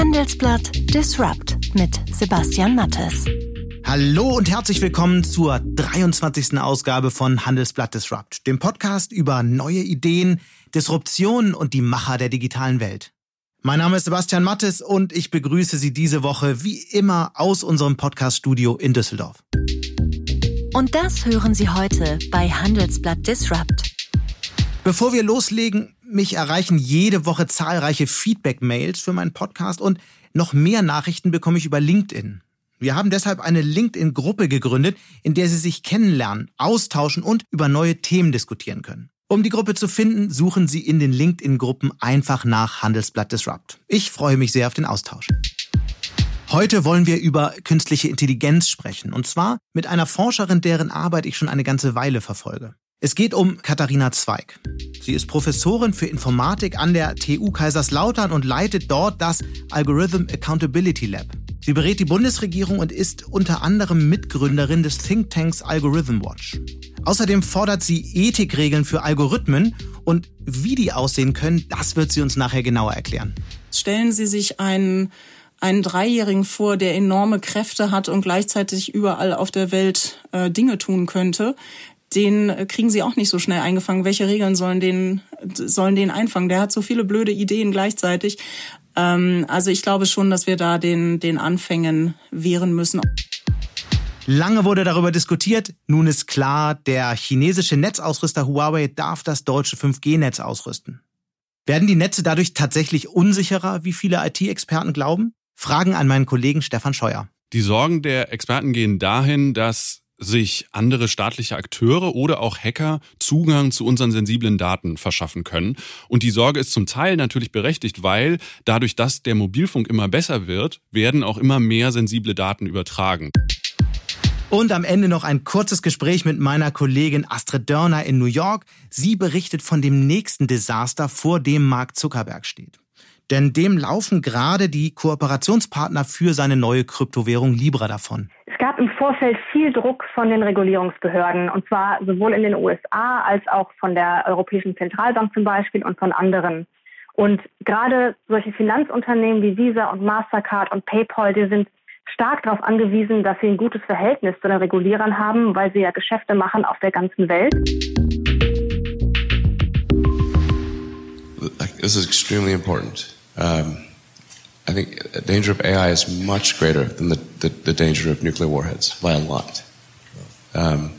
Handelsblatt Disrupt mit Sebastian Mattes. Hallo und herzlich willkommen zur 23. Ausgabe von Handelsblatt Disrupt, dem Podcast über neue Ideen, Disruption und die Macher der digitalen Welt. Mein Name ist Sebastian Mattes und ich begrüße Sie diese Woche wie immer aus unserem Podcaststudio in Düsseldorf. Und das hören Sie heute bei Handelsblatt Disrupt. Bevor wir loslegen, mich erreichen jede Woche zahlreiche Feedback-Mails für meinen Podcast und noch mehr Nachrichten bekomme ich über LinkedIn. Wir haben deshalb eine LinkedIn-Gruppe gegründet, in der Sie sich kennenlernen, austauschen und über neue Themen diskutieren können. Um die Gruppe zu finden, suchen Sie in den LinkedIn-Gruppen einfach nach Handelsblatt Disrupt. Ich freue mich sehr auf den Austausch. Heute wollen wir über künstliche Intelligenz sprechen, und zwar mit einer Forscherin, deren Arbeit ich schon eine ganze Weile verfolge. Es geht um Katharina Zweig. Sie ist Professorin für Informatik an der TU Kaiserslautern und leitet dort das Algorithm Accountability Lab. Sie berät die Bundesregierung und ist unter anderem Mitgründerin des Thinktanks Algorithm Watch. Außerdem fordert sie Ethikregeln für Algorithmen und wie die aussehen können, das wird sie uns nachher genauer erklären. Stellen Sie sich einen einen Dreijährigen vor, der enorme Kräfte hat und gleichzeitig überall auf der Welt äh, Dinge tun könnte, den äh, kriegen sie auch nicht so schnell eingefangen. Welche Regeln sollen den, sollen den einfangen? Der hat so viele blöde Ideen gleichzeitig. Ähm, also ich glaube schon, dass wir da den, den Anfängen wehren müssen. Lange wurde darüber diskutiert. Nun ist klar, der chinesische Netzausrüster Huawei darf das deutsche 5G-Netz ausrüsten. Werden die Netze dadurch tatsächlich unsicherer, wie viele IT-Experten glauben? Fragen an meinen Kollegen Stefan Scheuer. Die Sorgen der Experten gehen dahin, dass sich andere staatliche Akteure oder auch Hacker Zugang zu unseren sensiblen Daten verschaffen können. Und die Sorge ist zum Teil natürlich berechtigt, weil dadurch, dass der Mobilfunk immer besser wird, werden auch immer mehr sensible Daten übertragen. Und am Ende noch ein kurzes Gespräch mit meiner Kollegin Astrid Dörner in New York. Sie berichtet von dem nächsten Desaster, vor dem Mark Zuckerberg steht denn dem laufen gerade die Kooperationspartner für seine neue Kryptowährung Libra davon. Gab im Vorfeld viel Druck von den Regulierungsbehörden, und zwar sowohl in den USA als auch von der Europäischen Zentralbank zum Beispiel und von anderen. Und gerade solche Finanzunternehmen wie Visa und Mastercard und PayPal, die sind stark darauf angewiesen, dass sie ein gutes Verhältnis zu den Regulierern haben, weil sie ja Geschäfte machen auf der ganzen Welt. This is extremely important. Um, I think the danger of AI is much greater than the, the, the danger of nuclear warheads by a lot. Um,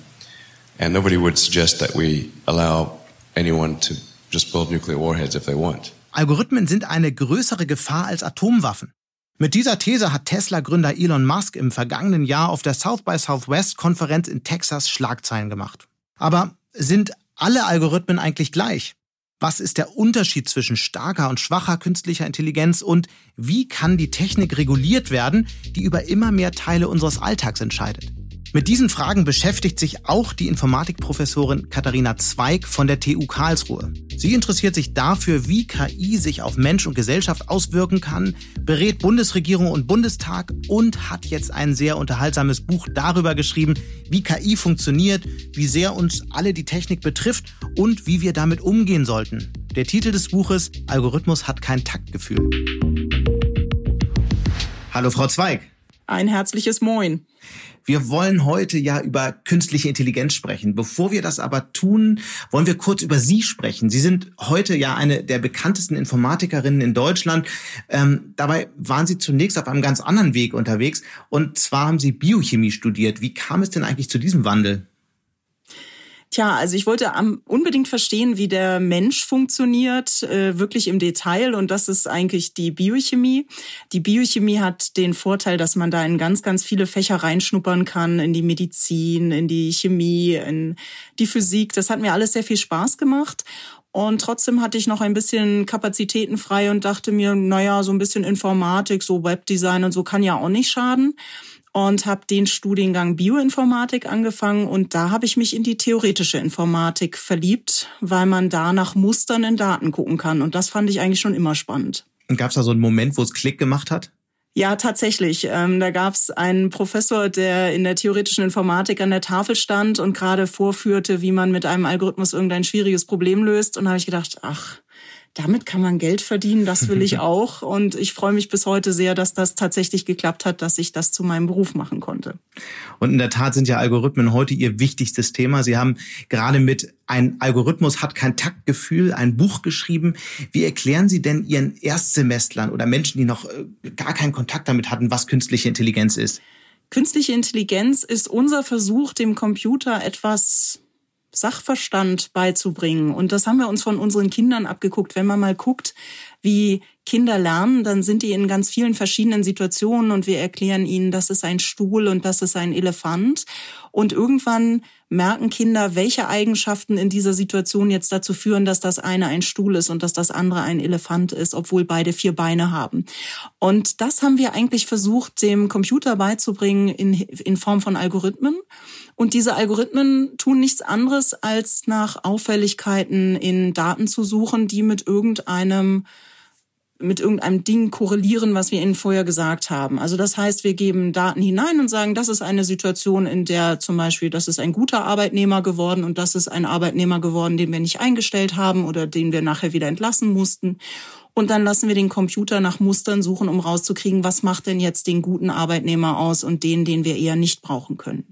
and nobody would suggest that we allow anyone to just build nuclear warheads if they want. Algorithmen sind eine größere Gefahr als Atomwaffen. Mit dieser These hat Tesla-Gründer Elon Musk im vergangenen Jahr auf der South by Southwest-Konferenz in Texas Schlagzeilen gemacht. Aber sind alle Algorithmen eigentlich gleich? Was ist der Unterschied zwischen starker und schwacher künstlicher Intelligenz und wie kann die Technik reguliert werden, die über immer mehr Teile unseres Alltags entscheidet? Mit diesen Fragen beschäftigt sich auch die Informatikprofessorin Katharina Zweig von der TU Karlsruhe. Sie interessiert sich dafür, wie KI sich auf Mensch und Gesellschaft auswirken kann, berät Bundesregierung und Bundestag und hat jetzt ein sehr unterhaltsames Buch darüber geschrieben, wie KI funktioniert, wie sehr uns alle die Technik betrifft und wie wir damit umgehen sollten. Der Titel des Buches Algorithmus hat kein Taktgefühl. Hallo Frau Zweig. Ein herzliches Moin. Wir wollen heute ja über künstliche Intelligenz sprechen. Bevor wir das aber tun, wollen wir kurz über Sie sprechen. Sie sind heute ja eine der bekanntesten Informatikerinnen in Deutschland. Ähm, dabei waren Sie zunächst auf einem ganz anderen Weg unterwegs. Und zwar haben Sie Biochemie studiert. Wie kam es denn eigentlich zu diesem Wandel? Tja, also ich wollte unbedingt verstehen, wie der Mensch funktioniert, äh, wirklich im Detail. Und das ist eigentlich die Biochemie. Die Biochemie hat den Vorteil, dass man da in ganz, ganz viele Fächer reinschnuppern kann, in die Medizin, in die Chemie, in die Physik. Das hat mir alles sehr viel Spaß gemacht. Und trotzdem hatte ich noch ein bisschen Kapazitäten frei und dachte mir, naja, so ein bisschen Informatik, so Webdesign und so kann ja auch nicht schaden und habe den Studiengang Bioinformatik angefangen und da habe ich mich in die theoretische Informatik verliebt, weil man da nach Mustern in Daten gucken kann und das fand ich eigentlich schon immer spannend. Und gab es da so einen Moment, wo es Klick gemacht hat? Ja, tatsächlich. Ähm, da gab es einen Professor, der in der theoretischen Informatik an der Tafel stand und gerade vorführte, wie man mit einem Algorithmus irgendein schwieriges Problem löst. Und da habe ich gedacht, ach, damit kann man Geld verdienen, das will ich auch. Und ich freue mich bis heute sehr, dass das tatsächlich geklappt hat, dass ich das zu meinem Beruf machen konnte. Und in der Tat sind ja Algorithmen heute Ihr wichtigstes Thema. Sie haben gerade mit Ein Algorithmus hat kein Taktgefühl ein Buch geschrieben. Wie erklären Sie denn Ihren Erstsemestlern oder Menschen, die noch äh, gar keinen Kontakt damit hatten, was künstliche Intelligenz ist? Künstliche Intelligenz ist unser Versuch, dem Computer etwas Sachverstand beizubringen. Und das haben wir uns von unseren Kindern abgeguckt. Wenn man mal guckt, wie Kinder lernen, dann sind die in ganz vielen verschiedenen Situationen und wir erklären ihnen, das ist ein Stuhl und das ist ein Elefant. Und irgendwann merken Kinder, welche Eigenschaften in dieser Situation jetzt dazu führen, dass das eine ein Stuhl ist und dass das andere ein Elefant ist, obwohl beide vier Beine haben. Und das haben wir eigentlich versucht, dem Computer beizubringen in, in Form von Algorithmen. Und diese Algorithmen tun nichts anderes, als nach Auffälligkeiten in Daten zu suchen, die mit irgendeinem mit irgendeinem Ding korrelieren, was wir Ihnen vorher gesagt haben. Also das heißt, wir geben Daten hinein und sagen, das ist eine Situation, in der zum Beispiel, das ist ein guter Arbeitnehmer geworden und das ist ein Arbeitnehmer geworden, den wir nicht eingestellt haben oder den wir nachher wieder entlassen mussten. Und dann lassen wir den Computer nach Mustern suchen, um rauszukriegen, was macht denn jetzt den guten Arbeitnehmer aus und den, den wir eher nicht brauchen können.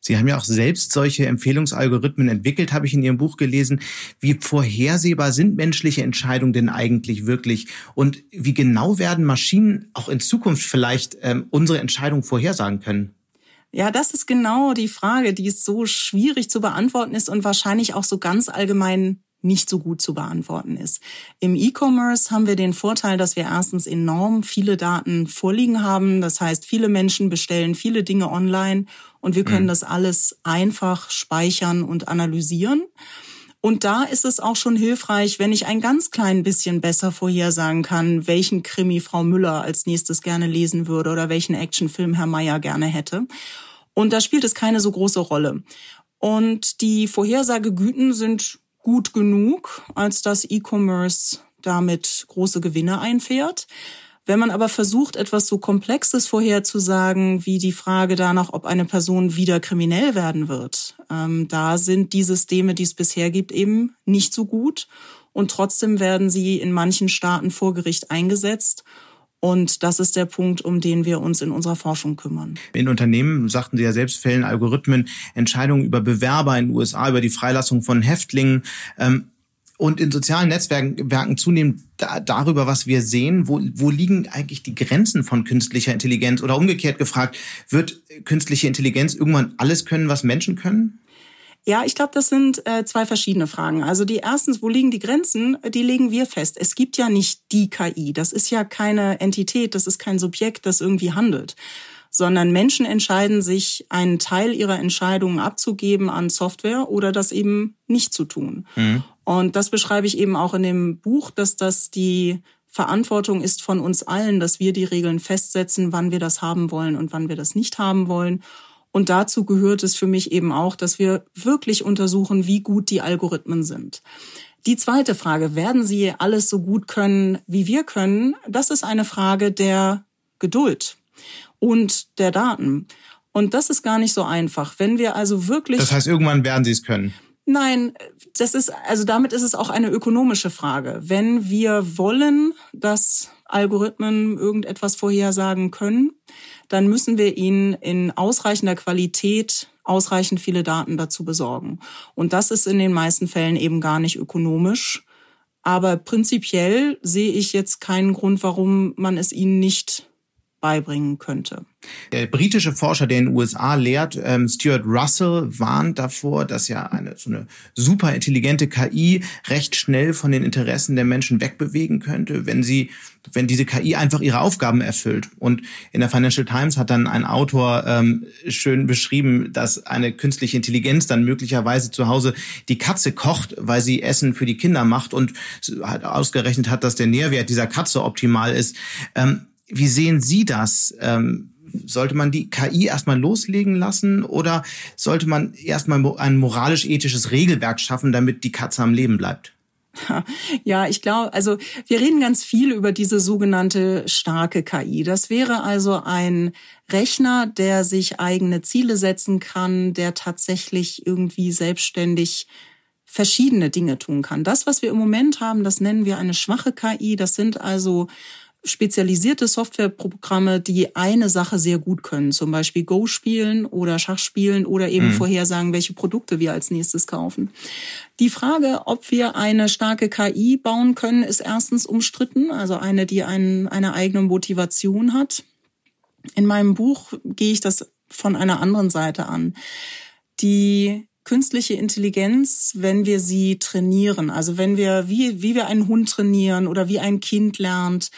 Sie haben ja auch selbst solche Empfehlungsalgorithmen entwickelt, habe ich in Ihrem Buch gelesen. Wie vorhersehbar sind menschliche Entscheidungen denn eigentlich wirklich? Und wie genau werden Maschinen auch in Zukunft vielleicht ähm, unsere Entscheidungen vorhersagen können? Ja, das ist genau die Frage, die so schwierig zu beantworten ist und wahrscheinlich auch so ganz allgemein nicht so gut zu beantworten ist. Im E-Commerce haben wir den Vorteil, dass wir erstens enorm viele Daten vorliegen haben. Das heißt, viele Menschen bestellen viele Dinge online und wir können mhm. das alles einfach speichern und analysieren. Und da ist es auch schon hilfreich, wenn ich ein ganz klein bisschen besser vorhersagen kann, welchen Krimi Frau Müller als nächstes gerne lesen würde oder welchen Actionfilm Herr Meier gerne hätte. Und da spielt es keine so große Rolle. Und die Vorhersagegüten sind gut genug, als dass E-Commerce damit große Gewinne einfährt. Wenn man aber versucht, etwas so Komplexes vorherzusagen, wie die Frage danach, ob eine Person wieder kriminell werden wird, ähm, da sind die Systeme, die es bisher gibt, eben nicht so gut. Und trotzdem werden sie in manchen Staaten vor Gericht eingesetzt. Und das ist der Punkt, um den wir uns in unserer Forschung kümmern. In Unternehmen, sagten Sie ja selbst, fällen Algorithmen Entscheidungen über Bewerber in den USA, über die Freilassung von Häftlingen. Ähm, und in sozialen Netzwerken zunehmend da, darüber, was wir sehen. Wo, wo liegen eigentlich die Grenzen von künstlicher Intelligenz? Oder umgekehrt gefragt, wird künstliche Intelligenz irgendwann alles können, was Menschen können? Ja, ich glaube, das sind äh, zwei verschiedene Fragen. Also die erstens, wo liegen die Grenzen? Die legen wir fest. Es gibt ja nicht die KI. Das ist ja keine Entität, das ist kein Subjekt, das irgendwie handelt sondern Menschen entscheiden sich, einen Teil ihrer Entscheidungen abzugeben an Software oder das eben nicht zu tun. Mhm. Und das beschreibe ich eben auch in dem Buch, dass das die Verantwortung ist von uns allen, dass wir die Regeln festsetzen, wann wir das haben wollen und wann wir das nicht haben wollen. Und dazu gehört es für mich eben auch, dass wir wirklich untersuchen, wie gut die Algorithmen sind. Die zweite Frage, werden sie alles so gut können, wie wir können? Das ist eine Frage der Geduld und der Daten. Und das ist gar nicht so einfach. Wenn wir also wirklich. Das heißt, irgendwann werden sie es können. Nein, das ist, also damit ist es auch eine ökonomische Frage. Wenn wir wollen, dass Algorithmen irgendetwas vorhersagen können, dann müssen wir ihnen in ausreichender Qualität ausreichend viele Daten dazu besorgen. Und das ist in den meisten Fällen eben gar nicht ökonomisch. Aber prinzipiell sehe ich jetzt keinen Grund, warum man es ihnen nicht beibringen könnte. Der britische Forscher, der in den USA lehrt, ähm, Stuart Russell, warnt davor, dass ja eine so eine super intelligente KI recht schnell von den Interessen der Menschen wegbewegen könnte, wenn sie, wenn diese KI einfach ihre Aufgaben erfüllt. Und in der Financial Times hat dann ein Autor ähm, schön beschrieben, dass eine künstliche Intelligenz dann möglicherweise zu Hause die Katze kocht, weil sie Essen für die Kinder macht und hat ausgerechnet hat, dass der Nährwert dieser Katze optimal ist. Ähm, wie sehen Sie das? Ähm, sollte man die KI erstmal loslegen lassen oder sollte man erstmal ein moralisch-ethisches Regelwerk schaffen, damit die Katze am Leben bleibt? Ja, ich glaube, also wir reden ganz viel über diese sogenannte starke KI. Das wäre also ein Rechner, der sich eigene Ziele setzen kann, der tatsächlich irgendwie selbstständig verschiedene Dinge tun kann. Das, was wir im Moment haben, das nennen wir eine schwache KI. Das sind also spezialisierte Softwareprogramme, die eine Sache sehr gut können, zum Beispiel Go spielen oder Schach spielen oder eben mhm. vorhersagen, welche Produkte wir als nächstes kaufen. Die Frage, ob wir eine starke KI bauen können, ist erstens umstritten, also eine, die einen, eine eigene Motivation hat. In meinem Buch gehe ich das von einer anderen Seite an. Die künstliche Intelligenz, wenn wir sie trainieren, also wenn wir, wie, wie wir einen Hund trainieren oder wie ein Kind lernt,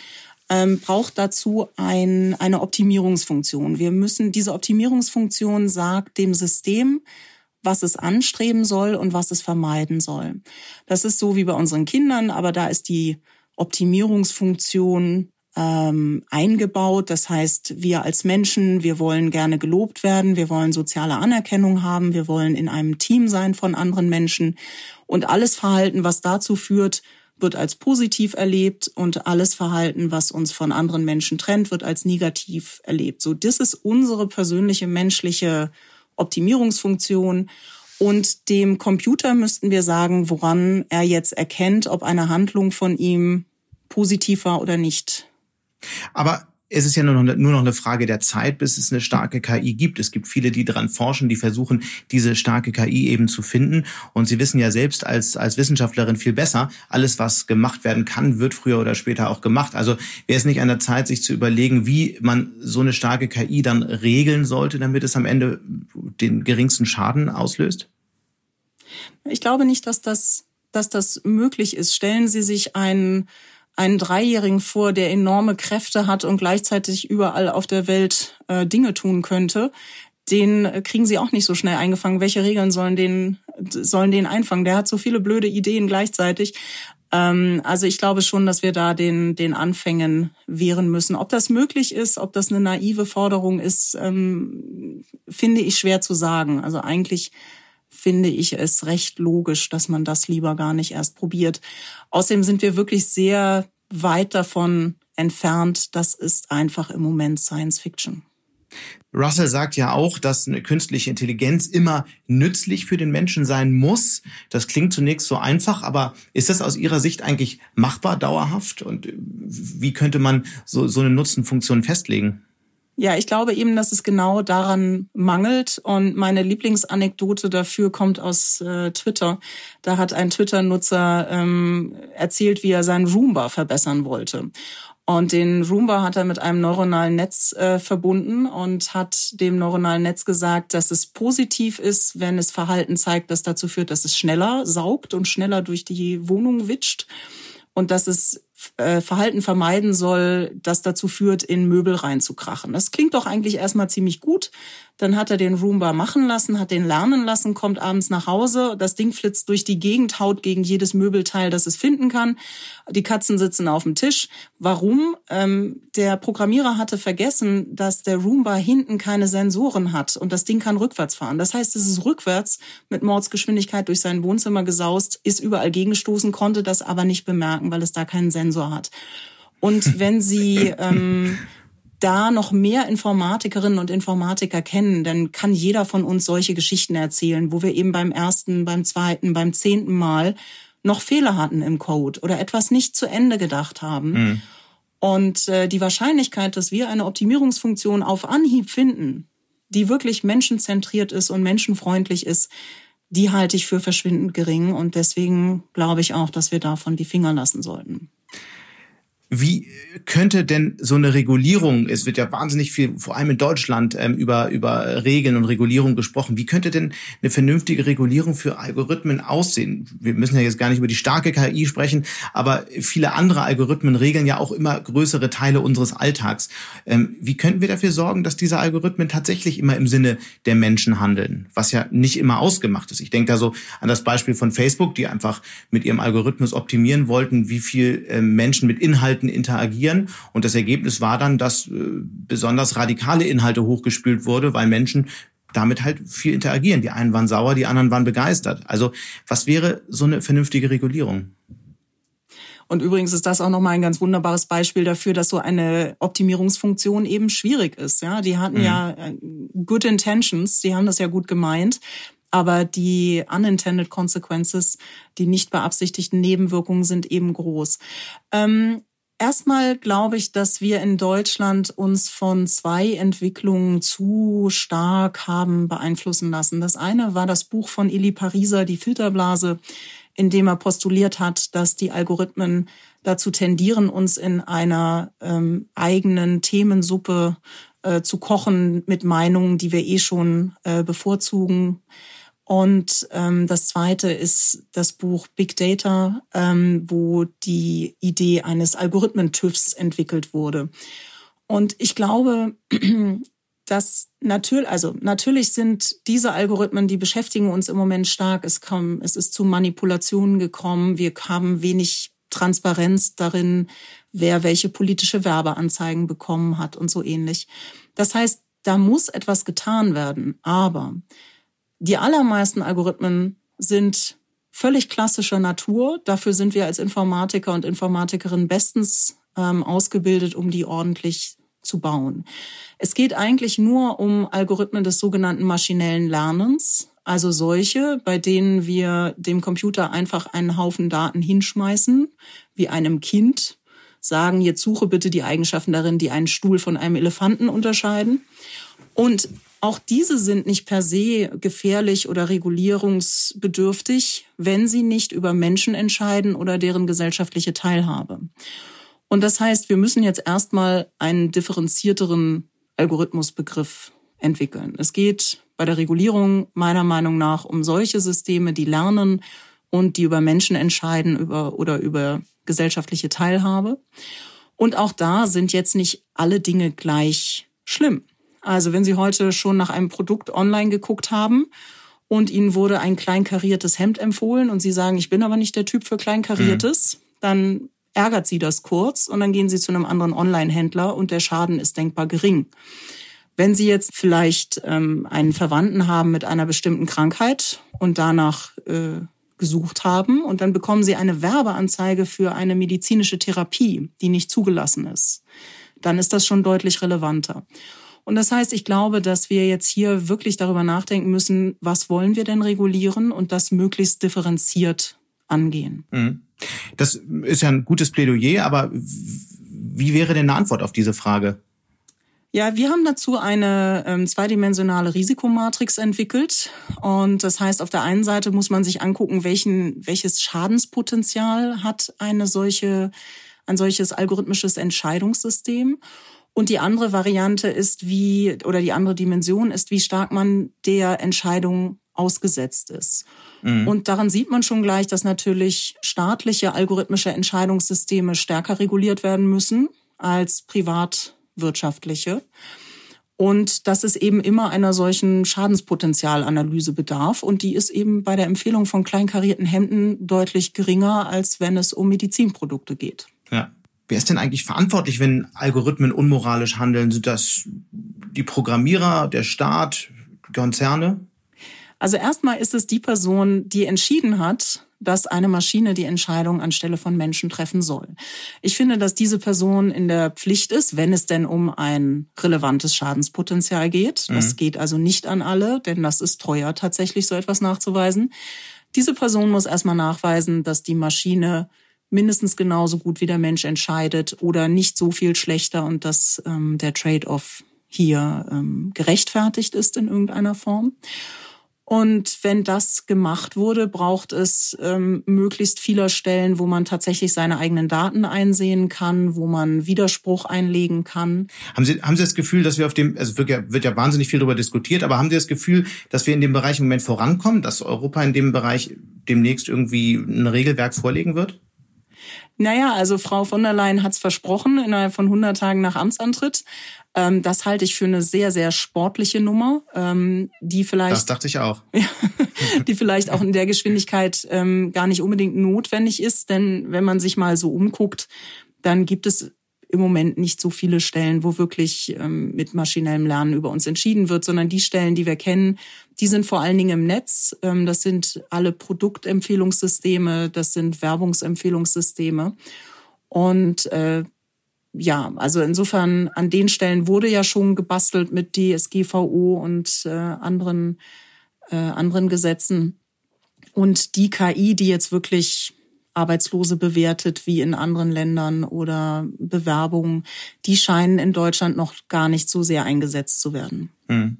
ähm, braucht dazu ein, eine Optimierungsfunktion. Wir müssen, diese Optimierungsfunktion sagt dem System, was es anstreben soll und was es vermeiden soll. Das ist so wie bei unseren Kindern, aber da ist die Optimierungsfunktion ähm, eingebaut. Das heißt, wir als Menschen, wir wollen gerne gelobt werden, wir wollen soziale Anerkennung haben, wir wollen in einem Team sein von anderen Menschen und alles Verhalten, was dazu führt, wird als positiv erlebt und alles Verhalten, was uns von anderen Menschen trennt, wird als negativ erlebt. So, das ist unsere persönliche menschliche Optimierungsfunktion. Und dem Computer müssten wir sagen, woran er jetzt erkennt, ob eine Handlung von ihm positiv war oder nicht. Aber es ist ja nur noch, nur noch eine Frage der Zeit, bis es eine starke KI gibt. Es gibt viele, die daran forschen, die versuchen, diese starke KI eben zu finden. Und Sie wissen ja selbst als, als Wissenschaftlerin viel besser, alles, was gemacht werden kann, wird früher oder später auch gemacht. Also wäre es nicht an der Zeit, sich zu überlegen, wie man so eine starke KI dann regeln sollte, damit es am Ende den geringsten Schaden auslöst? Ich glaube nicht, dass das, dass das möglich ist. Stellen Sie sich einen einen Dreijährigen vor, der enorme Kräfte hat und gleichzeitig überall auf der Welt äh, Dinge tun könnte, den äh, kriegen sie auch nicht so schnell eingefangen. Welche Regeln sollen den, sollen den einfangen? Der hat so viele blöde Ideen gleichzeitig. Ähm, also ich glaube schon, dass wir da den, den Anfängen wehren müssen. Ob das möglich ist, ob das eine naive Forderung ist, ähm, finde ich schwer zu sagen. Also eigentlich finde ich es recht logisch, dass man das lieber gar nicht erst probiert. Außerdem sind wir wirklich sehr weit davon entfernt. Das ist einfach im Moment Science Fiction. Russell sagt ja auch, dass eine künstliche Intelligenz immer nützlich für den Menschen sein muss. Das klingt zunächst so einfach, aber ist das aus Ihrer Sicht eigentlich machbar dauerhaft? Und wie könnte man so, so eine Nutzenfunktion festlegen? Ja, ich glaube eben, dass es genau daran mangelt. Und meine Lieblingsanekdote dafür kommt aus äh, Twitter. Da hat ein Twitter-Nutzer ähm, erzählt, wie er seinen Roomba verbessern wollte. Und den Roomba hat er mit einem neuronalen Netz äh, verbunden und hat dem neuronalen Netz gesagt, dass es positiv ist, wenn es Verhalten zeigt, das dazu führt, dass es schneller saugt und schneller durch die Wohnung witscht und dass es äh, Verhalten vermeiden soll, das dazu führt, in Möbel reinzukrachen. Das klingt doch eigentlich erstmal ziemlich gut. Dann hat er den Roomba machen lassen, hat den lernen lassen, kommt abends nach Hause, das Ding flitzt durch die Gegend, haut gegen jedes Möbelteil, das es finden kann. Die Katzen sitzen auf dem Tisch. Warum? Ähm, der Programmierer hatte vergessen, dass der Roomba hinten keine Sensoren hat und das Ding kann rückwärts fahren. Das heißt, es ist rückwärts mit Mordsgeschwindigkeit durch sein Wohnzimmer gesaust, ist überall gegenstoßen, konnte das aber nicht bemerken, weil es da keinen Sensor hat. Und wenn Sie ähm, da noch mehr Informatikerinnen und Informatiker kennen, dann kann jeder von uns solche Geschichten erzählen, wo wir eben beim ersten, beim zweiten, beim zehnten Mal noch Fehler hatten im Code oder etwas nicht zu Ende gedacht haben. Mhm. Und äh, die Wahrscheinlichkeit, dass wir eine Optimierungsfunktion auf Anhieb finden, die wirklich menschenzentriert ist und menschenfreundlich ist, die halte ich für verschwindend gering. Und deswegen glaube ich auch, dass wir davon die Finger lassen sollten. Wie könnte denn so eine Regulierung, es wird ja wahnsinnig viel, vor allem in Deutschland, ähm, über, über Regeln und Regulierung gesprochen. Wie könnte denn eine vernünftige Regulierung für Algorithmen aussehen? Wir müssen ja jetzt gar nicht über die starke KI sprechen, aber viele andere Algorithmen regeln ja auch immer größere Teile unseres Alltags. Ähm, wie könnten wir dafür sorgen, dass diese Algorithmen tatsächlich immer im Sinne der Menschen handeln, was ja nicht immer ausgemacht ist? Ich denke da so an das Beispiel von Facebook, die einfach mit ihrem Algorithmus optimieren wollten, wie viel äh, Menschen mit Inhalten Inhalten interagieren. Und das Ergebnis war dann, dass äh, besonders radikale Inhalte hochgespült wurde, weil Menschen damit halt viel interagieren. Die einen waren sauer, die anderen waren begeistert. Also was wäre so eine vernünftige Regulierung? Und übrigens ist das auch nochmal ein ganz wunderbares Beispiel dafür, dass so eine Optimierungsfunktion eben schwierig ist. Ja, die hatten mhm. ja äh, good intentions, die haben das ja gut gemeint. aber die unintended consequences, die nicht beabsichtigten Nebenwirkungen sind eben groß. Ähm, Erstmal glaube ich, dass wir in Deutschland uns von zwei Entwicklungen zu stark haben beeinflussen lassen. Das eine war das Buch von Eli Pariser, Die Filterblase, in dem er postuliert hat, dass die Algorithmen dazu tendieren, uns in einer ähm, eigenen Themensuppe äh, zu kochen mit Meinungen, die wir eh schon äh, bevorzugen. Und ähm, das zweite ist das Buch Big Data, ähm, wo die Idee eines Algorithmen-TÜVs entwickelt wurde. Und ich glaube, dass natürlich, also natürlich sind diese Algorithmen, die beschäftigen uns im Moment stark. Es kam, es ist zu Manipulationen gekommen. Wir haben wenig Transparenz darin, wer welche politische Werbeanzeigen bekommen hat und so ähnlich. Das heißt, da muss etwas getan werden. Aber die allermeisten Algorithmen sind völlig klassischer Natur. Dafür sind wir als Informatiker und Informatikerinnen bestens ähm, ausgebildet, um die ordentlich zu bauen. Es geht eigentlich nur um Algorithmen des sogenannten maschinellen Lernens, also solche, bei denen wir dem Computer einfach einen Haufen Daten hinschmeißen, wie einem Kind, sagen, jetzt suche bitte die Eigenschaften darin, die einen Stuhl von einem Elefanten unterscheiden. Und auch diese sind nicht per se gefährlich oder regulierungsbedürftig, wenn sie nicht über Menschen entscheiden oder deren gesellschaftliche Teilhabe. Und das heißt, wir müssen jetzt erstmal einen differenzierteren Algorithmusbegriff entwickeln. Es geht bei der Regulierung meiner Meinung nach um solche Systeme, die lernen und die über Menschen entscheiden über, oder über gesellschaftliche Teilhabe. Und auch da sind jetzt nicht alle Dinge gleich schlimm. Also wenn Sie heute schon nach einem Produkt online geguckt haben und Ihnen wurde ein kleinkariertes Hemd empfohlen und Sie sagen, ich bin aber nicht der Typ für kleinkariertes, mhm. dann ärgert Sie das kurz und dann gehen Sie zu einem anderen Online-Händler und der Schaden ist denkbar gering. Wenn Sie jetzt vielleicht ähm, einen Verwandten haben mit einer bestimmten Krankheit und danach äh, gesucht haben und dann bekommen Sie eine Werbeanzeige für eine medizinische Therapie, die nicht zugelassen ist, dann ist das schon deutlich relevanter. Und das heißt, ich glaube, dass wir jetzt hier wirklich darüber nachdenken müssen, was wollen wir denn regulieren und das möglichst differenziert angehen. Mhm. Das ist ja ein gutes Plädoyer, aber wie wäre denn eine Antwort auf diese Frage? Ja, wir haben dazu eine ähm, zweidimensionale Risikomatrix entwickelt. Und das heißt, auf der einen Seite muss man sich angucken, welchen, welches Schadenspotenzial hat eine solche, ein solches algorithmisches Entscheidungssystem. Und die andere Variante ist, wie, oder die andere Dimension ist, wie stark man der Entscheidung ausgesetzt ist. Mhm. Und daran sieht man schon gleich, dass natürlich staatliche algorithmische Entscheidungssysteme stärker reguliert werden müssen als privatwirtschaftliche. Und dass es eben immer einer solchen Schadenspotenzialanalyse bedarf. Und die ist eben bei der Empfehlung von kleinkarierten Hemden deutlich geringer, als wenn es um Medizinprodukte geht. Ja. Wer ist denn eigentlich verantwortlich, wenn Algorithmen unmoralisch handeln? Sind das die Programmierer, der Staat, Konzerne? Also erstmal ist es die Person, die entschieden hat, dass eine Maschine die Entscheidung anstelle von Menschen treffen soll. Ich finde, dass diese Person in der Pflicht ist, wenn es denn um ein relevantes Schadenspotenzial geht. Das mhm. geht also nicht an alle, denn das ist teuer, tatsächlich so etwas nachzuweisen. Diese Person muss erstmal nachweisen, dass die Maschine mindestens genauso gut wie der Mensch entscheidet oder nicht so viel schlechter und dass ähm, der Trade-off hier ähm, gerechtfertigt ist in irgendeiner Form. Und wenn das gemacht wurde, braucht es ähm, möglichst vieler Stellen, wo man tatsächlich seine eigenen Daten einsehen kann, wo man Widerspruch einlegen kann. Haben Sie, haben Sie das Gefühl, dass wir auf dem, also wird ja, wird ja wahnsinnig viel darüber diskutiert, aber haben Sie das Gefühl, dass wir in dem Bereich im Moment vorankommen, dass Europa in dem Bereich demnächst irgendwie ein Regelwerk vorlegen wird? Naja, also Frau von der Leyen hat es versprochen innerhalb von 100 Tagen nach Amtsantritt. Ähm, das halte ich für eine sehr, sehr sportliche Nummer, ähm, die vielleicht. Das dachte ich auch. die vielleicht auch in der Geschwindigkeit ähm, gar nicht unbedingt notwendig ist, denn wenn man sich mal so umguckt, dann gibt es im Moment nicht so viele Stellen, wo wirklich ähm, mit maschinellem Lernen über uns entschieden wird, sondern die Stellen, die wir kennen, die sind vor allen Dingen im Netz. Ähm, das sind alle Produktempfehlungssysteme, das sind Werbungsempfehlungssysteme. Und äh, ja, also insofern an den Stellen wurde ja schon gebastelt mit DSGVO und äh, anderen äh, anderen Gesetzen. Und die KI, die jetzt wirklich Arbeitslose bewertet wie in anderen Ländern oder Bewerbungen, die scheinen in Deutschland noch gar nicht so sehr eingesetzt zu werden. Hm.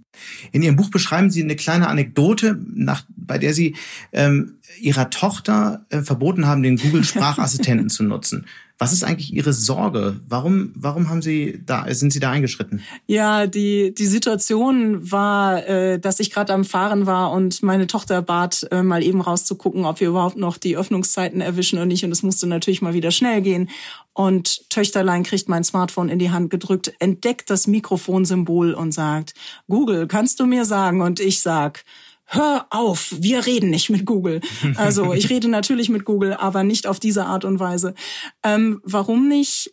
In Ihrem Buch beschreiben Sie eine kleine Anekdote, nach, bei der Sie ähm, Ihrer Tochter äh, verboten haben, den Google-Sprachassistenten zu nutzen. Was ist eigentlich Ihre Sorge? Warum, warum haben Sie da, sind Sie da eingeschritten? Ja, die, die Situation war, äh, dass ich gerade am Fahren war und meine Tochter bat, äh, mal eben rauszugucken, ob wir überhaupt noch die Öffnungszeiten erwischen oder nicht. Und es musste natürlich mal wieder schnell gehen. Und Töchterlein kriegt mein Smartphone in die Hand gedrückt, entdeckt das Mikrofonsymbol und sagt, Google, kannst du mir sagen? Und ich sag, hör auf, wir reden nicht mit Google. Also ich rede natürlich mit Google, aber nicht auf diese Art und Weise. Ähm, warum nicht?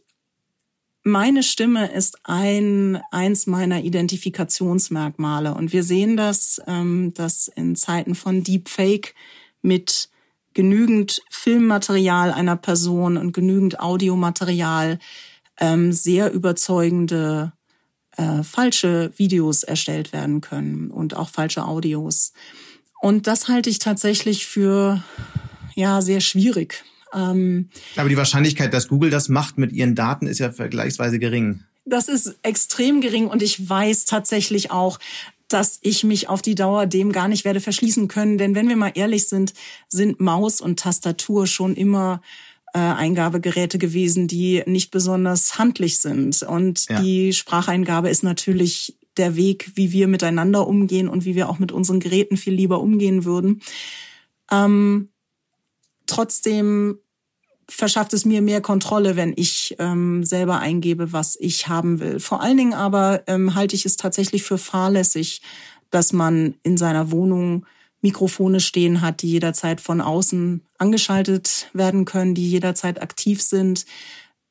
Meine Stimme ist ein, eins meiner Identifikationsmerkmale. Und wir sehen das, ähm, dass in Zeiten von Deepfake mit genügend Filmmaterial einer Person und genügend Audiomaterial ähm, sehr überzeugende äh, falsche Videos erstellt werden können und auch falsche Audios. Und das halte ich tatsächlich für ja sehr schwierig. Ähm, Aber die Wahrscheinlichkeit, dass Google das macht mit ihren Daten, ist ja vergleichsweise gering. Das ist extrem gering und ich weiß tatsächlich auch, dass ich mich auf die Dauer dem gar nicht werde verschließen können. Denn wenn wir mal ehrlich sind, sind Maus und Tastatur schon immer äh, Eingabegeräte gewesen, die nicht besonders handlich sind. Und ja. die Spracheingabe ist natürlich der Weg, wie wir miteinander umgehen und wie wir auch mit unseren Geräten viel lieber umgehen würden. Ähm, trotzdem verschafft es mir mehr Kontrolle, wenn ich ähm, selber eingebe, was ich haben will. Vor allen Dingen aber ähm, halte ich es tatsächlich für fahrlässig, dass man in seiner Wohnung Mikrofone stehen hat, die jederzeit von außen angeschaltet werden können, die jederzeit aktiv sind.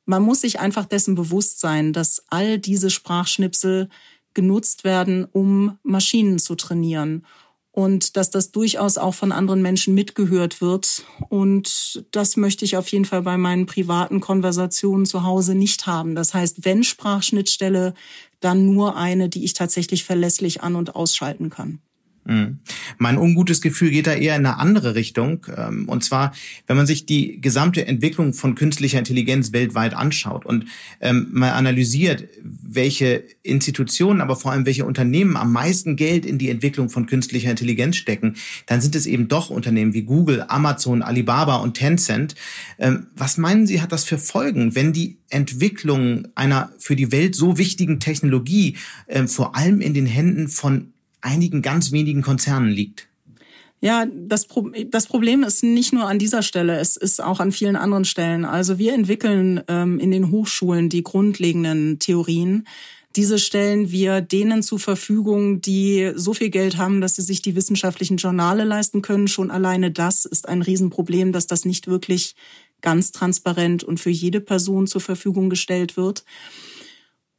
Man muss sich einfach dessen bewusst sein, dass all diese Sprachschnipsel genutzt werden, um Maschinen zu trainieren und dass das durchaus auch von anderen Menschen mitgehört wird. Und das möchte ich auf jeden Fall bei meinen privaten Konversationen zu Hause nicht haben. Das heißt, wenn Sprachschnittstelle, dann nur eine, die ich tatsächlich verlässlich an und ausschalten kann. Mhm. Mein ungutes Gefühl geht da eher in eine andere Richtung. Ähm, und zwar, wenn man sich die gesamte Entwicklung von künstlicher Intelligenz weltweit anschaut und ähm, mal analysiert, welche Institutionen, aber vor allem welche Unternehmen am meisten Geld in die Entwicklung von künstlicher Intelligenz stecken, dann sind es eben doch Unternehmen wie Google, Amazon, Alibaba und Tencent. Ähm, was meinen Sie, hat das für Folgen, wenn die Entwicklung einer für die Welt so wichtigen Technologie vor allem in den Händen von einigen ganz wenigen Konzernen liegt. Ja, das, Pro das Problem ist nicht nur an dieser Stelle, es ist auch an vielen anderen Stellen. Also wir entwickeln ähm, in den Hochschulen die grundlegenden Theorien. Diese stellen wir denen zur Verfügung, die so viel Geld haben, dass sie sich die wissenschaftlichen Journale leisten können. Schon alleine das ist ein Riesenproblem, dass das nicht wirklich ganz transparent und für jede Person zur Verfügung gestellt wird.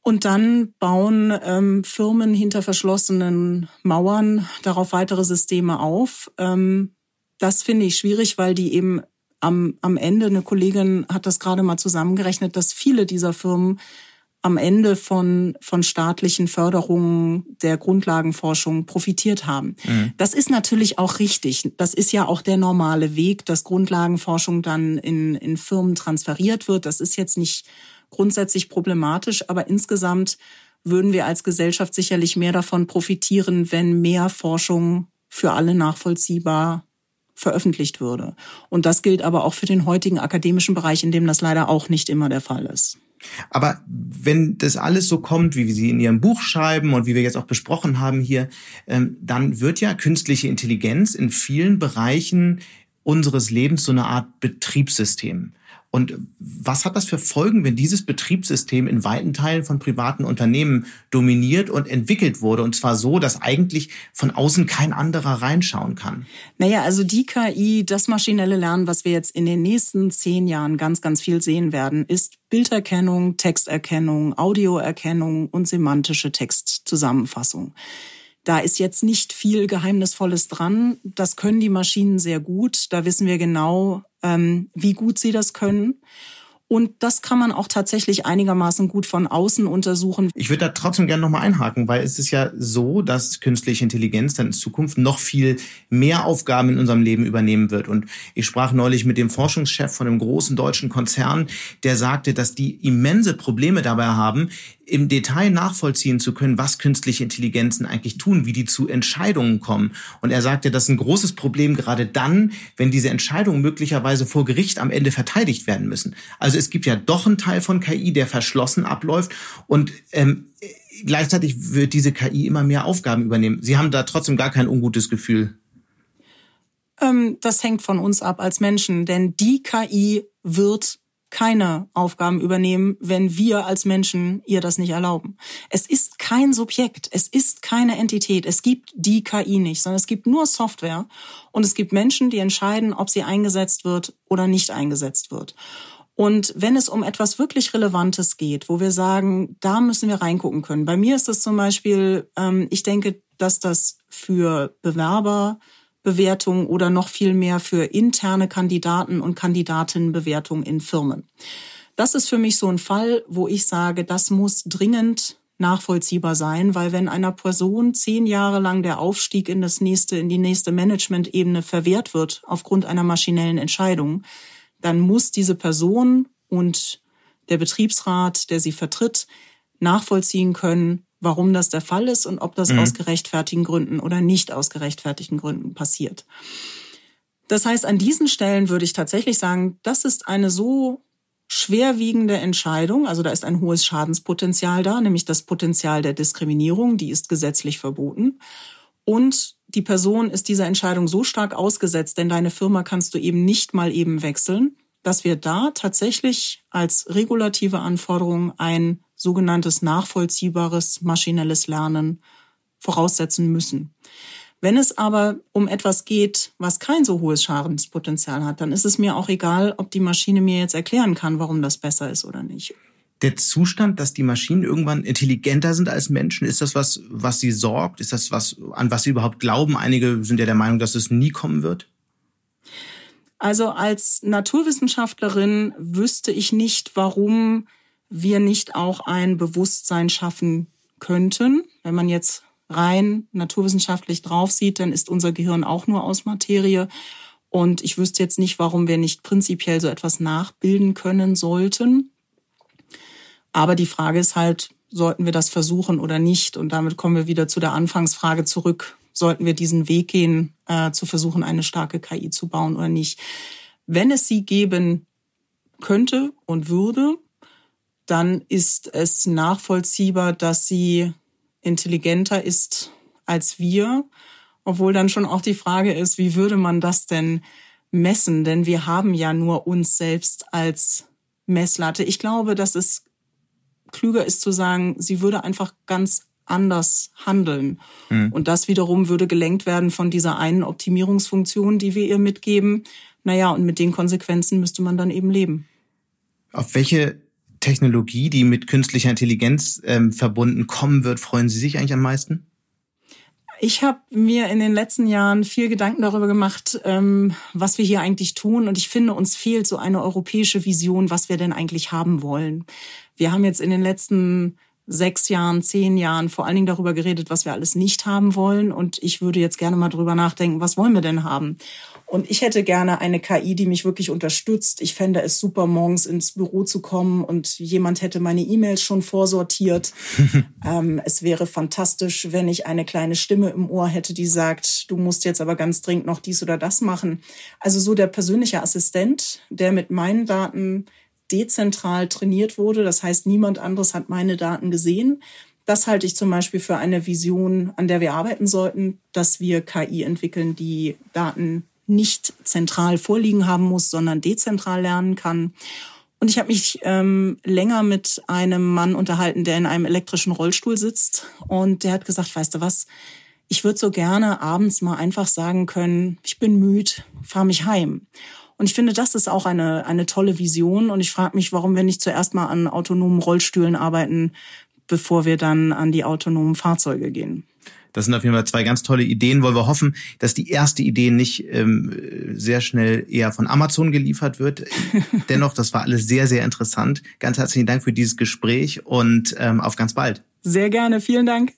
Und dann bauen ähm, Firmen hinter verschlossenen Mauern darauf weitere Systeme auf. Ähm, das finde ich schwierig, weil die eben am, am Ende, eine Kollegin hat das gerade mal zusammengerechnet, dass viele dieser Firmen am Ende von, von staatlichen Förderungen der Grundlagenforschung profitiert haben. Mhm. Das ist natürlich auch richtig. Das ist ja auch der normale Weg, dass Grundlagenforschung dann in, in Firmen transferiert wird. Das ist jetzt nicht grundsätzlich problematisch, aber insgesamt würden wir als Gesellschaft sicherlich mehr davon profitieren, wenn mehr Forschung für alle nachvollziehbar veröffentlicht würde. Und das gilt aber auch für den heutigen akademischen Bereich, in dem das leider auch nicht immer der Fall ist. Aber wenn das alles so kommt, wie Sie in Ihrem Buch schreiben und wie wir jetzt auch besprochen haben hier, ähm, dann wird ja künstliche Intelligenz in vielen Bereichen unseres Lebens so eine Art Betriebssystem. Und was hat das für Folgen, wenn dieses Betriebssystem in weiten Teilen von privaten Unternehmen dominiert und entwickelt wurde? Und zwar so, dass eigentlich von außen kein anderer reinschauen kann. Naja, also die KI, das maschinelle Lernen, was wir jetzt in den nächsten zehn Jahren ganz, ganz viel sehen werden, ist Bilderkennung, Texterkennung, Audioerkennung und semantische Textzusammenfassung. Da ist jetzt nicht viel Geheimnisvolles dran. Das können die Maschinen sehr gut. Da wissen wir genau, ähm, wie gut sie das können. Und das kann man auch tatsächlich einigermaßen gut von außen untersuchen. Ich würde da trotzdem gerne nochmal einhaken, weil es ist ja so, dass künstliche Intelligenz dann in Zukunft noch viel mehr Aufgaben in unserem Leben übernehmen wird. Und ich sprach neulich mit dem Forschungschef von einem großen deutschen Konzern, der sagte, dass die immense Probleme dabei haben, im Detail nachvollziehen zu können, was künstliche Intelligenzen eigentlich tun, wie die zu Entscheidungen kommen. Und er sagte, das ist ein großes Problem gerade dann, wenn diese Entscheidungen möglicherweise vor Gericht am Ende verteidigt werden müssen. Also es gibt ja doch einen Teil von KI, der verschlossen abläuft und ähm, gleichzeitig wird diese KI immer mehr Aufgaben übernehmen. Sie haben da trotzdem gar kein ungutes Gefühl. Ähm, das hängt von uns ab als Menschen, denn die KI wird keine Aufgaben übernehmen, wenn wir als Menschen ihr das nicht erlauben. Es ist kein Subjekt, es ist keine Entität, es gibt die KI nicht, sondern es gibt nur Software und es gibt Menschen, die entscheiden, ob sie eingesetzt wird oder nicht eingesetzt wird. Und wenn es um etwas wirklich Relevantes geht, wo wir sagen, da müssen wir reingucken können. Bei mir ist es zum Beispiel, ähm, ich denke, dass das für Bewerber Bewertung oder noch viel mehr für interne Kandidaten und Kandidatinnenbewertung in Firmen. Das ist für mich so ein Fall, wo ich sage, das muss dringend nachvollziehbar sein, weil wenn einer Person zehn Jahre lang der Aufstieg in das nächste, in die nächste Management-Ebene verwehrt wird aufgrund einer maschinellen Entscheidung, dann muss diese Person und der Betriebsrat, der sie vertritt, nachvollziehen können, warum das der Fall ist und ob das mhm. aus gerechtfertigten Gründen oder nicht aus gerechtfertigten Gründen passiert. Das heißt, an diesen Stellen würde ich tatsächlich sagen, das ist eine so schwerwiegende Entscheidung, also da ist ein hohes Schadenspotenzial da, nämlich das Potenzial der Diskriminierung, die ist gesetzlich verboten. Und die Person ist dieser Entscheidung so stark ausgesetzt, denn deine Firma kannst du eben nicht mal eben wechseln, dass wir da tatsächlich als regulative Anforderung ein sogenanntes nachvollziehbares maschinelles Lernen voraussetzen müssen. Wenn es aber um etwas geht, was kein so hohes Schadenspotenzial hat, dann ist es mir auch egal, ob die Maschine mir jetzt erklären kann, warum das besser ist oder nicht. Der Zustand, dass die Maschinen irgendwann intelligenter sind als Menschen, ist das was, was Sie sorgt? Ist das was, an was Sie überhaupt glauben? Einige sind ja der Meinung, dass es nie kommen wird. Also als Naturwissenschaftlerin wüsste ich nicht, warum wir nicht auch ein Bewusstsein schaffen könnten. Wenn man jetzt rein naturwissenschaftlich drauf sieht, dann ist unser Gehirn auch nur aus Materie. Und ich wüsste jetzt nicht, warum wir nicht prinzipiell so etwas nachbilden können sollten. Aber die Frage ist halt, sollten wir das versuchen oder nicht? Und damit kommen wir wieder zu der Anfangsfrage zurück. Sollten wir diesen Weg gehen, äh, zu versuchen, eine starke KI zu bauen oder nicht? Wenn es sie geben könnte und würde, dann ist es nachvollziehbar, dass sie intelligenter ist als wir, obwohl dann schon auch die Frage ist, wie würde man das denn messen? Denn wir haben ja nur uns selbst als Messlatte. Ich glaube, dass es klüger ist zu sagen, sie würde einfach ganz anders handeln. Mhm. Und das wiederum würde gelenkt werden von dieser einen Optimierungsfunktion, die wir ihr mitgeben. Naja, und mit den Konsequenzen müsste man dann eben leben. Auf welche Technologie, die mit künstlicher Intelligenz ähm, verbunden kommen wird, freuen Sie sich eigentlich am meisten? Ich habe mir in den letzten Jahren viel Gedanken darüber gemacht, ähm, was wir hier eigentlich tun. Und ich finde, uns fehlt so eine europäische Vision, was wir denn eigentlich haben wollen. Wir haben jetzt in den letzten sechs Jahren, zehn Jahren vor allen Dingen darüber geredet, was wir alles nicht haben wollen. Und ich würde jetzt gerne mal drüber nachdenken, was wollen wir denn haben? Und ich hätte gerne eine KI, die mich wirklich unterstützt. Ich fände es super, morgens ins Büro zu kommen und jemand hätte meine E-Mails schon vorsortiert. ähm, es wäre fantastisch, wenn ich eine kleine Stimme im Ohr hätte, die sagt, du musst jetzt aber ganz dringend noch dies oder das machen. Also so der persönliche Assistent, der mit meinen Daten dezentral trainiert wurde. Das heißt, niemand anderes hat meine Daten gesehen. Das halte ich zum Beispiel für eine Vision, an der wir arbeiten sollten, dass wir KI entwickeln, die Daten nicht zentral vorliegen haben muss, sondern dezentral lernen kann. Und ich habe mich ähm, länger mit einem Mann unterhalten, der in einem elektrischen Rollstuhl sitzt. Und der hat gesagt, weißt du was, ich würde so gerne abends mal einfach sagen können, ich bin müde, fahr mich heim. Und ich finde, das ist auch eine, eine tolle Vision. Und ich frage mich, warum wir nicht zuerst mal an autonomen Rollstühlen arbeiten, bevor wir dann an die autonomen Fahrzeuge gehen. Das sind auf jeden Fall zwei ganz tolle Ideen, wollen wir hoffen, dass die erste Idee nicht ähm, sehr schnell eher von Amazon geliefert wird. Dennoch, das war alles sehr, sehr interessant. Ganz herzlichen Dank für dieses Gespräch und ähm, auf ganz bald. Sehr gerne, vielen Dank.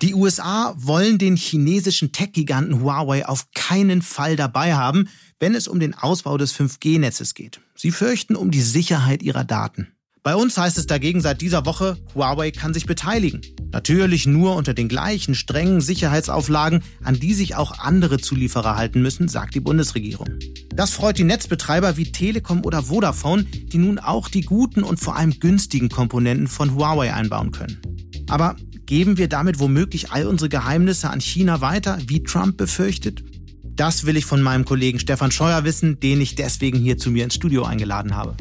Die USA wollen den chinesischen Tech-Giganten Huawei auf keinen Fall dabei haben, wenn es um den Ausbau des 5G-Netzes geht. Sie fürchten um die Sicherheit ihrer Daten. Bei uns heißt es dagegen seit dieser Woche, Huawei kann sich beteiligen. Natürlich nur unter den gleichen strengen Sicherheitsauflagen, an die sich auch andere Zulieferer halten müssen, sagt die Bundesregierung. Das freut die Netzbetreiber wie Telekom oder Vodafone, die nun auch die guten und vor allem günstigen Komponenten von Huawei einbauen können. Aber geben wir damit womöglich all unsere Geheimnisse an China weiter, wie Trump befürchtet? Das will ich von meinem Kollegen Stefan Scheuer wissen, den ich deswegen hier zu mir ins Studio eingeladen habe.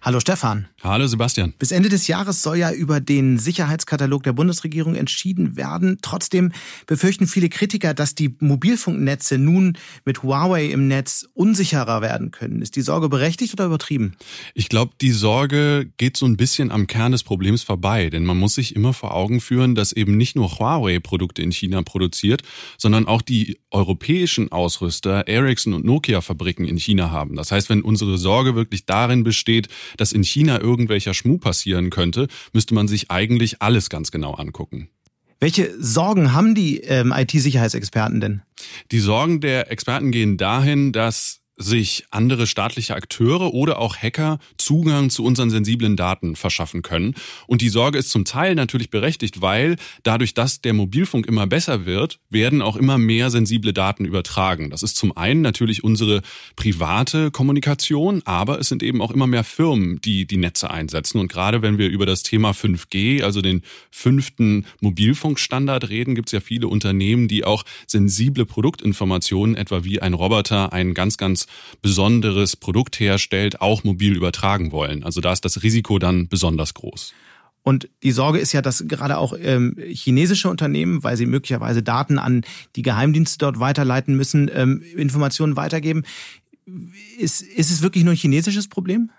Hallo Stefan. Hallo Sebastian. Bis Ende des Jahres soll ja über den Sicherheitskatalog der Bundesregierung entschieden werden. Trotzdem befürchten viele Kritiker, dass die Mobilfunknetze nun mit Huawei im Netz unsicherer werden können. Ist die Sorge berechtigt oder übertrieben? Ich glaube, die Sorge geht so ein bisschen am Kern des Problems vorbei, denn man muss sich immer vor Augen führen, dass eben nicht nur Huawei Produkte in China produziert, sondern auch die europäischen Ausrüster Ericsson und Nokia Fabriken in China haben. Das heißt, wenn unsere Sorge wirklich darin besteht, dass in China irgendwelcher Schmuh passieren könnte, müsste man sich eigentlich alles ganz genau angucken. Welche Sorgen haben die ähm, IT-Sicherheitsexperten denn? Die Sorgen der Experten gehen dahin, dass sich andere staatliche Akteure oder auch Hacker Zugang zu unseren sensiblen Daten verschaffen können. Und die Sorge ist zum Teil natürlich berechtigt, weil dadurch, dass der Mobilfunk immer besser wird, werden auch immer mehr sensible Daten übertragen. Das ist zum einen natürlich unsere private Kommunikation, aber es sind eben auch immer mehr Firmen, die die Netze einsetzen. Und gerade wenn wir über das Thema 5G, also den fünften Mobilfunkstandard reden, gibt es ja viele Unternehmen, die auch sensible Produktinformationen, etwa wie ein Roboter, ein ganz, ganz besonderes Produkt herstellt, auch mobil übertragen wollen. Also da ist das Risiko dann besonders groß. Und die Sorge ist ja, dass gerade auch ähm, chinesische Unternehmen, weil sie möglicherweise Daten an die Geheimdienste dort weiterleiten müssen, ähm, Informationen weitergeben. Ist, ist es wirklich nur ein chinesisches Problem?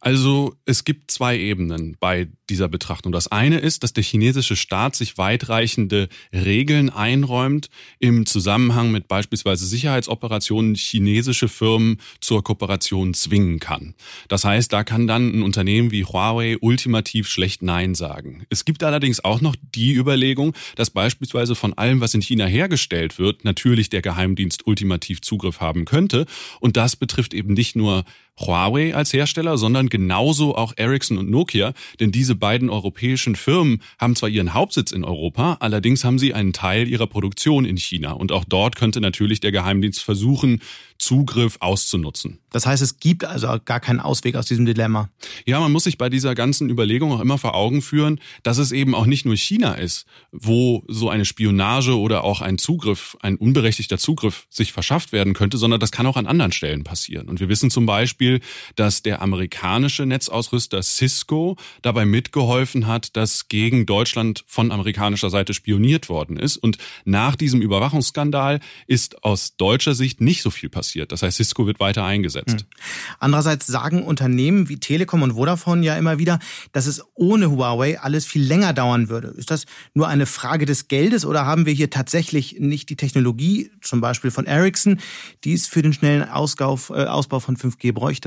Also es gibt zwei Ebenen bei dieser Betrachtung. Das eine ist, dass der chinesische Staat sich weitreichende Regeln einräumt im Zusammenhang mit beispielsweise Sicherheitsoperationen chinesische Firmen zur Kooperation zwingen kann. Das heißt, da kann dann ein Unternehmen wie Huawei ultimativ schlecht Nein sagen. Es gibt allerdings auch noch die Überlegung, dass beispielsweise von allem, was in China hergestellt wird, natürlich der Geheimdienst ultimativ Zugriff haben könnte. Und das betrifft eben nicht nur Huawei als Hersteller, sondern genauso auch Ericsson und Nokia, denn diese beiden europäischen Firmen haben zwar ihren Hauptsitz in Europa, allerdings haben sie einen Teil ihrer Produktion in China und auch dort könnte natürlich der Geheimdienst versuchen, Zugriff auszunutzen. Das heißt, es gibt also gar keinen Ausweg aus diesem Dilemma. Ja, man muss sich bei dieser ganzen Überlegung auch immer vor Augen führen, dass es eben auch nicht nur China ist, wo so eine Spionage oder auch ein Zugriff, ein unberechtigter Zugriff sich verschafft werden könnte, sondern das kann auch an anderen Stellen passieren. Und wir wissen zum Beispiel, dass der amerikanische Netzausrüster Cisco dabei mitgeholfen hat, dass gegen Deutschland von amerikanischer Seite spioniert worden ist. Und nach diesem Überwachungsskandal ist aus deutscher Sicht nicht so viel passiert. Das heißt, Cisco wird weiter eingesetzt. Hm. Andererseits sagen Unternehmen wie Telekom und Vodafone ja immer wieder, dass es ohne Huawei alles viel länger dauern würde. Ist das nur eine Frage des Geldes oder haben wir hier tatsächlich nicht die Technologie, zum Beispiel von Ericsson, die es für den schnellen äh, Ausbau von 5G bräuchte?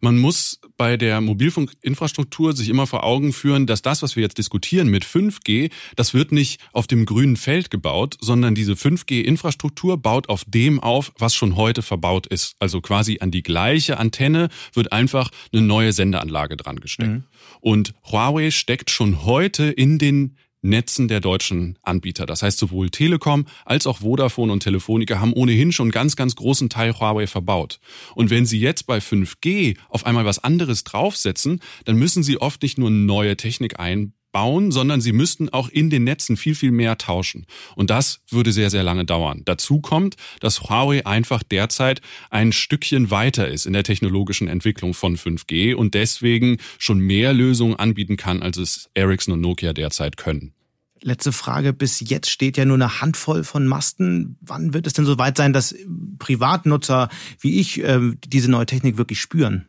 Man muss bei der Mobilfunkinfrastruktur sich immer vor Augen führen, dass das, was wir jetzt diskutieren mit 5G, das wird nicht auf dem grünen Feld gebaut, sondern diese 5G-Infrastruktur baut auf dem auf, was schon heute verbaut ist. Also quasi an die gleiche Antenne wird einfach eine neue Sendeanlage dran gesteckt. Mhm. Und Huawei steckt schon heute in den Netzen der deutschen Anbieter. Das heißt, sowohl Telekom als auch Vodafone und Telefonica haben ohnehin schon ganz, ganz großen Teil Huawei verbaut. Und wenn sie jetzt bei 5G auf einmal was anderes draufsetzen, dann müssen sie oft nicht nur neue Technik einbauen, bauen, sondern sie müssten auch in den Netzen viel, viel mehr tauschen. Und das würde sehr, sehr lange dauern. Dazu kommt, dass Huawei einfach derzeit ein Stückchen weiter ist in der technologischen Entwicklung von 5G und deswegen schon mehr Lösungen anbieten kann, als es Ericsson und Nokia derzeit können. Letzte Frage. Bis jetzt steht ja nur eine Handvoll von Masten. Wann wird es denn so weit sein, dass Privatnutzer wie ich äh, diese neue Technik wirklich spüren?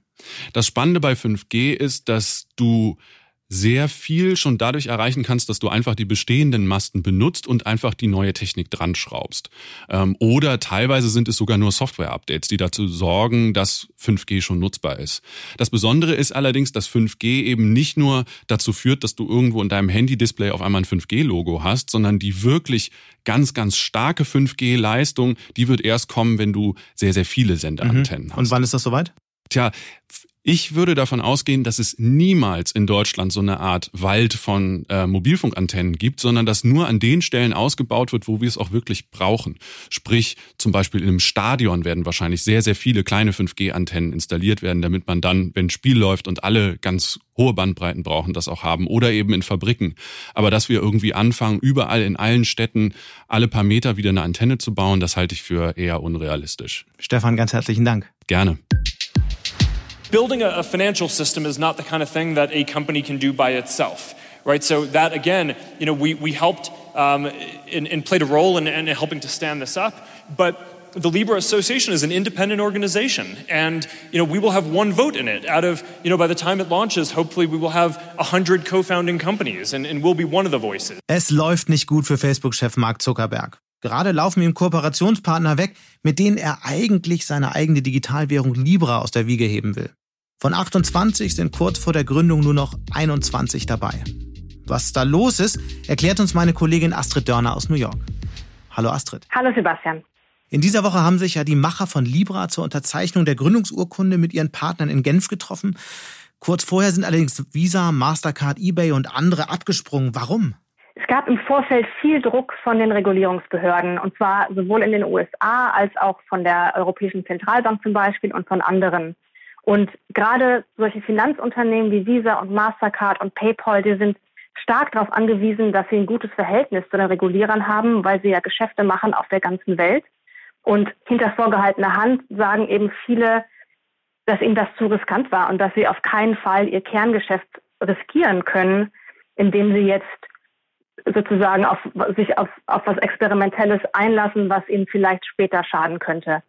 Das Spannende bei 5G ist, dass du sehr viel schon dadurch erreichen kannst, dass du einfach die bestehenden Masten benutzt und einfach die neue Technik dran schraubst. Ähm, oder teilweise sind es sogar nur Software-Updates, die dazu sorgen, dass 5G schon nutzbar ist. Das Besondere ist allerdings, dass 5G eben nicht nur dazu führt, dass du irgendwo in deinem Handy-Display auf einmal ein 5G-Logo hast, sondern die wirklich ganz, ganz starke 5G-Leistung, die wird erst kommen, wenn du sehr, sehr viele Sendeantennen mhm. hast. Und wann ist das soweit? Tja, ich würde davon ausgehen, dass es niemals in Deutschland so eine Art Wald von äh, Mobilfunkantennen gibt, sondern dass nur an den Stellen ausgebaut wird, wo wir es auch wirklich brauchen. Sprich, zum Beispiel in einem Stadion werden wahrscheinlich sehr, sehr viele kleine 5G-Antennen installiert werden, damit man dann, wenn Spiel läuft und alle ganz hohe Bandbreiten brauchen, das auch haben. Oder eben in Fabriken. Aber dass wir irgendwie anfangen, überall in allen Städten alle paar Meter wieder eine Antenne zu bauen, das halte ich für eher unrealistisch. Stefan, ganz herzlichen Dank. Gerne. Building a, financial system is not the kind of thing that a company can do by itself, right? So that again, you know, we, we helped um, and, and played a role in, in helping to stand this up, but the Libra Association is an independent organization, and you know we will have one vote in it. Out of you know by the time it launches, hopefully we will have a hundred co-founding companies, and, and we'll be one of the voices. Es läuft nicht gut für Facebook-Chef Mark Zuckerberg. Gerade laufen ihm Kooperationspartner weg, mit denen er eigentlich seine eigene Digitalwährung Libra aus der Wiege heben will. Von 28 sind kurz vor der Gründung nur noch 21 dabei. Was da los ist, erklärt uns meine Kollegin Astrid Dörner aus New York. Hallo Astrid. Hallo Sebastian. In dieser Woche haben sich ja die Macher von Libra zur Unterzeichnung der Gründungsurkunde mit ihren Partnern in Genf getroffen. Kurz vorher sind allerdings Visa, Mastercard, eBay und andere abgesprungen. Warum? Es gab im Vorfeld viel Druck von den Regulierungsbehörden, und zwar sowohl in den USA als auch von der Europäischen Zentralbank zum Beispiel und von anderen. Und gerade solche Finanzunternehmen wie Visa und Mastercard und PayPal, die sind stark darauf angewiesen, dass sie ein gutes Verhältnis zu den Regulierern haben, weil sie ja Geschäfte machen auf der ganzen Welt. Und hinter vorgehaltener Hand sagen eben viele, dass ihnen das zu riskant war und dass sie auf keinen Fall ihr Kerngeschäft riskieren können, indem sie jetzt sozusagen auf, sich auf, auf was Experimentelles einlassen, was ihnen vielleicht später schaden könnte.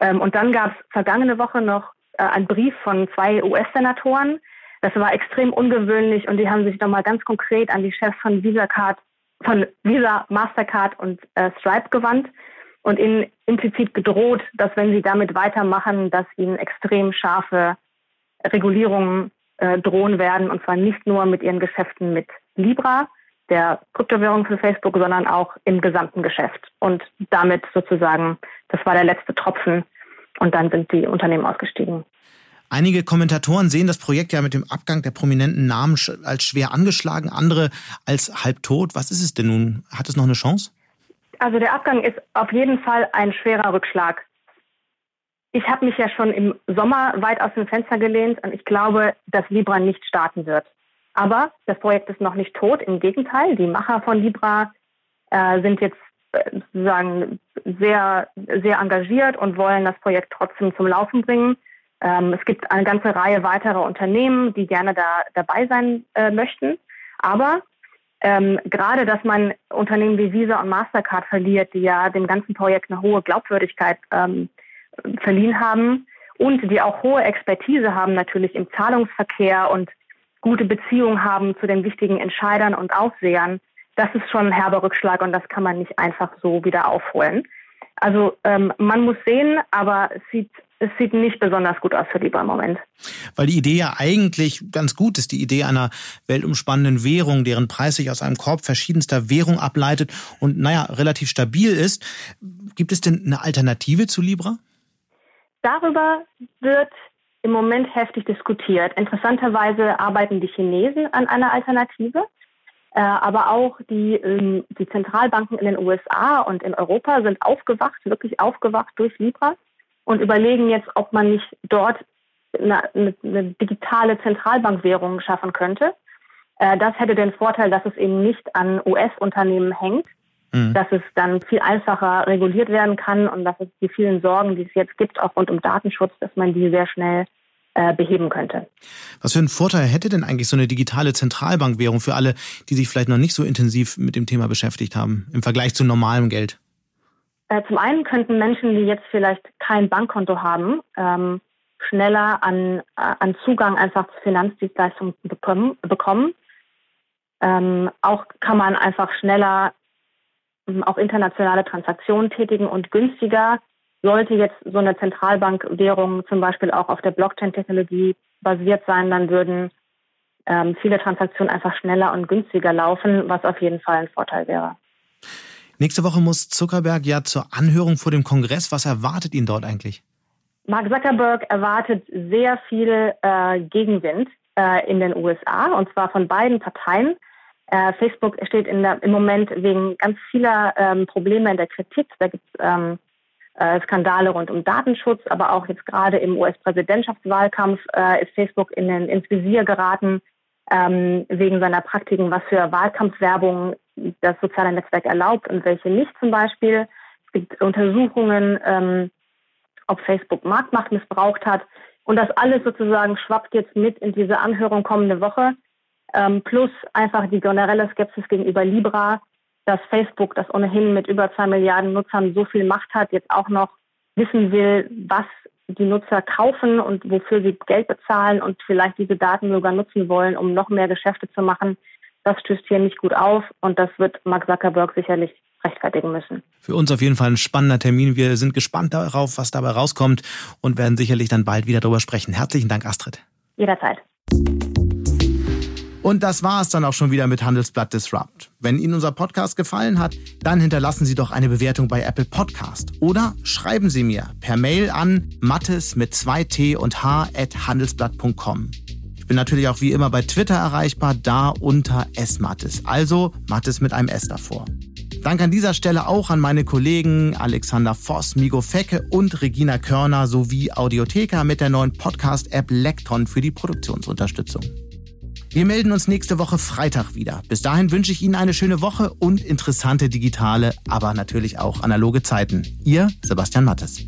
Ähm, und dann gab es vergangene Woche noch äh, ein Brief von zwei US-Senatoren. Das war extrem ungewöhnlich und die haben sich nochmal ganz konkret an die Chefs von Visa Card, von Visa, Mastercard und äh, Stripe gewandt und ihnen implizit gedroht, dass wenn sie damit weitermachen, dass ihnen extrem scharfe Regulierungen äh, drohen werden und zwar nicht nur mit ihren Geschäften mit Libra, der Kryptowährung für Facebook, sondern auch im gesamten Geschäft. Und damit sozusagen, das war der letzte Tropfen, und dann sind die Unternehmen ausgestiegen. Einige Kommentatoren sehen das Projekt ja mit dem Abgang der prominenten Namen als schwer angeschlagen, andere als halbtot. Was ist es denn nun? Hat es noch eine Chance? Also der Abgang ist auf jeden Fall ein schwerer Rückschlag. Ich habe mich ja schon im Sommer weit aus dem Fenster gelehnt und ich glaube, dass Libra nicht starten wird. Aber das Projekt ist noch nicht tot. Im Gegenteil, die Macher von Libra äh, sind jetzt sozusagen sehr, sehr engagiert und wollen das Projekt trotzdem zum Laufen bringen. Ähm, es gibt eine ganze Reihe weiterer Unternehmen, die gerne da dabei sein äh, möchten. Aber ähm, gerade, dass man Unternehmen wie Visa und Mastercard verliert, die ja dem ganzen Projekt eine hohe Glaubwürdigkeit ähm, verliehen haben und die auch hohe Expertise haben natürlich im Zahlungsverkehr und gute Beziehungen haben zu den wichtigen Entscheidern und Aufsehern, das ist schon ein herber Rückschlag und das kann man nicht einfach so wieder aufholen. Also ähm, man muss sehen, aber es sieht, es sieht nicht besonders gut aus für Libra im Moment. Weil die Idee ja eigentlich ganz gut ist, die Idee einer weltumspannenden Währung, deren Preis sich aus einem Korb verschiedenster Währung ableitet und naja, relativ stabil ist. Gibt es denn eine Alternative zu Libra? Darüber wird im Moment heftig diskutiert. Interessanterweise arbeiten die Chinesen an einer Alternative. Äh, aber auch die, ähm, die Zentralbanken in den USA und in Europa sind aufgewacht, wirklich aufgewacht durch Libra und überlegen jetzt, ob man nicht dort eine, eine, eine digitale Zentralbankwährung schaffen könnte. Äh, das hätte den Vorteil, dass es eben nicht an US-Unternehmen hängt, mhm. dass es dann viel einfacher reguliert werden kann und dass es die vielen Sorgen, die es jetzt gibt, auch rund um Datenschutz, dass man die sehr schnell äh, beheben könnte. Was für einen Vorteil hätte denn eigentlich so eine digitale Zentralbankwährung für alle, die sich vielleicht noch nicht so intensiv mit dem Thema beschäftigt haben, im Vergleich zu normalem Geld? Äh, zum einen könnten Menschen, die jetzt vielleicht kein Bankkonto haben, ähm, schneller an, äh, an Zugang einfach zu Finanzdienstleistungen bekommen. bekommen. Ähm, auch kann man einfach schneller auch internationale Transaktionen tätigen und günstiger. Sollte jetzt so eine Zentralbankwährung zum Beispiel auch auf der Blockchain-Technologie basiert sein, dann würden ähm, viele Transaktionen einfach schneller und günstiger laufen, was auf jeden Fall ein Vorteil wäre. Nächste Woche muss Zuckerberg ja zur Anhörung vor dem Kongress. Was erwartet ihn dort eigentlich? Mark Zuckerberg erwartet sehr viel äh, Gegenwind äh, in den USA und zwar von beiden Parteien. Äh, Facebook steht der, im Moment wegen ganz vieler ähm, Probleme in der Kritik. Da gibt es ähm, äh, Skandale rund um Datenschutz, aber auch jetzt gerade im US-Präsidentschaftswahlkampf äh, ist Facebook in den, ins Visier geraten ähm, wegen seiner Praktiken, was für Wahlkampfwerbung das soziale Netzwerk erlaubt und welche nicht zum Beispiel. Es gibt Untersuchungen, ähm, ob Facebook Marktmacht missbraucht hat. Und das alles sozusagen schwappt jetzt mit in diese Anhörung kommende Woche. Ähm, plus einfach die generelle Skepsis gegenüber Libra, dass Facebook, das ohnehin mit über zwei Milliarden Nutzern so viel Macht hat, jetzt auch noch wissen will, was die Nutzer kaufen und wofür sie Geld bezahlen und vielleicht diese Daten sogar nutzen wollen, um noch mehr Geschäfte zu machen. Das stößt hier nicht gut auf und das wird Mark Zuckerberg sicherlich rechtfertigen müssen. Für uns auf jeden Fall ein spannender Termin. Wir sind gespannt darauf, was dabei rauskommt und werden sicherlich dann bald wieder darüber sprechen. Herzlichen Dank, Astrid. Jederzeit. Und das war es dann auch schon wieder mit Handelsblatt Disrupt. Wenn Ihnen unser Podcast gefallen hat, dann hinterlassen Sie doch eine Bewertung bei Apple Podcast. Oder schreiben Sie mir per Mail an mattes mit 2t und h at handelsblatt.com. Ich bin natürlich auch wie immer bei Twitter erreichbar, da unter smattes. Also Mattes mit einem S davor. Dank an dieser Stelle auch an meine Kollegen Alexander Voss, Migo Fecke und Regina Körner sowie Audiotheka mit der neuen Podcast-App Lekton für die Produktionsunterstützung. Wir melden uns nächste Woche Freitag wieder. Bis dahin wünsche ich Ihnen eine schöne Woche und interessante digitale, aber natürlich auch analoge Zeiten. Ihr Sebastian Mattes.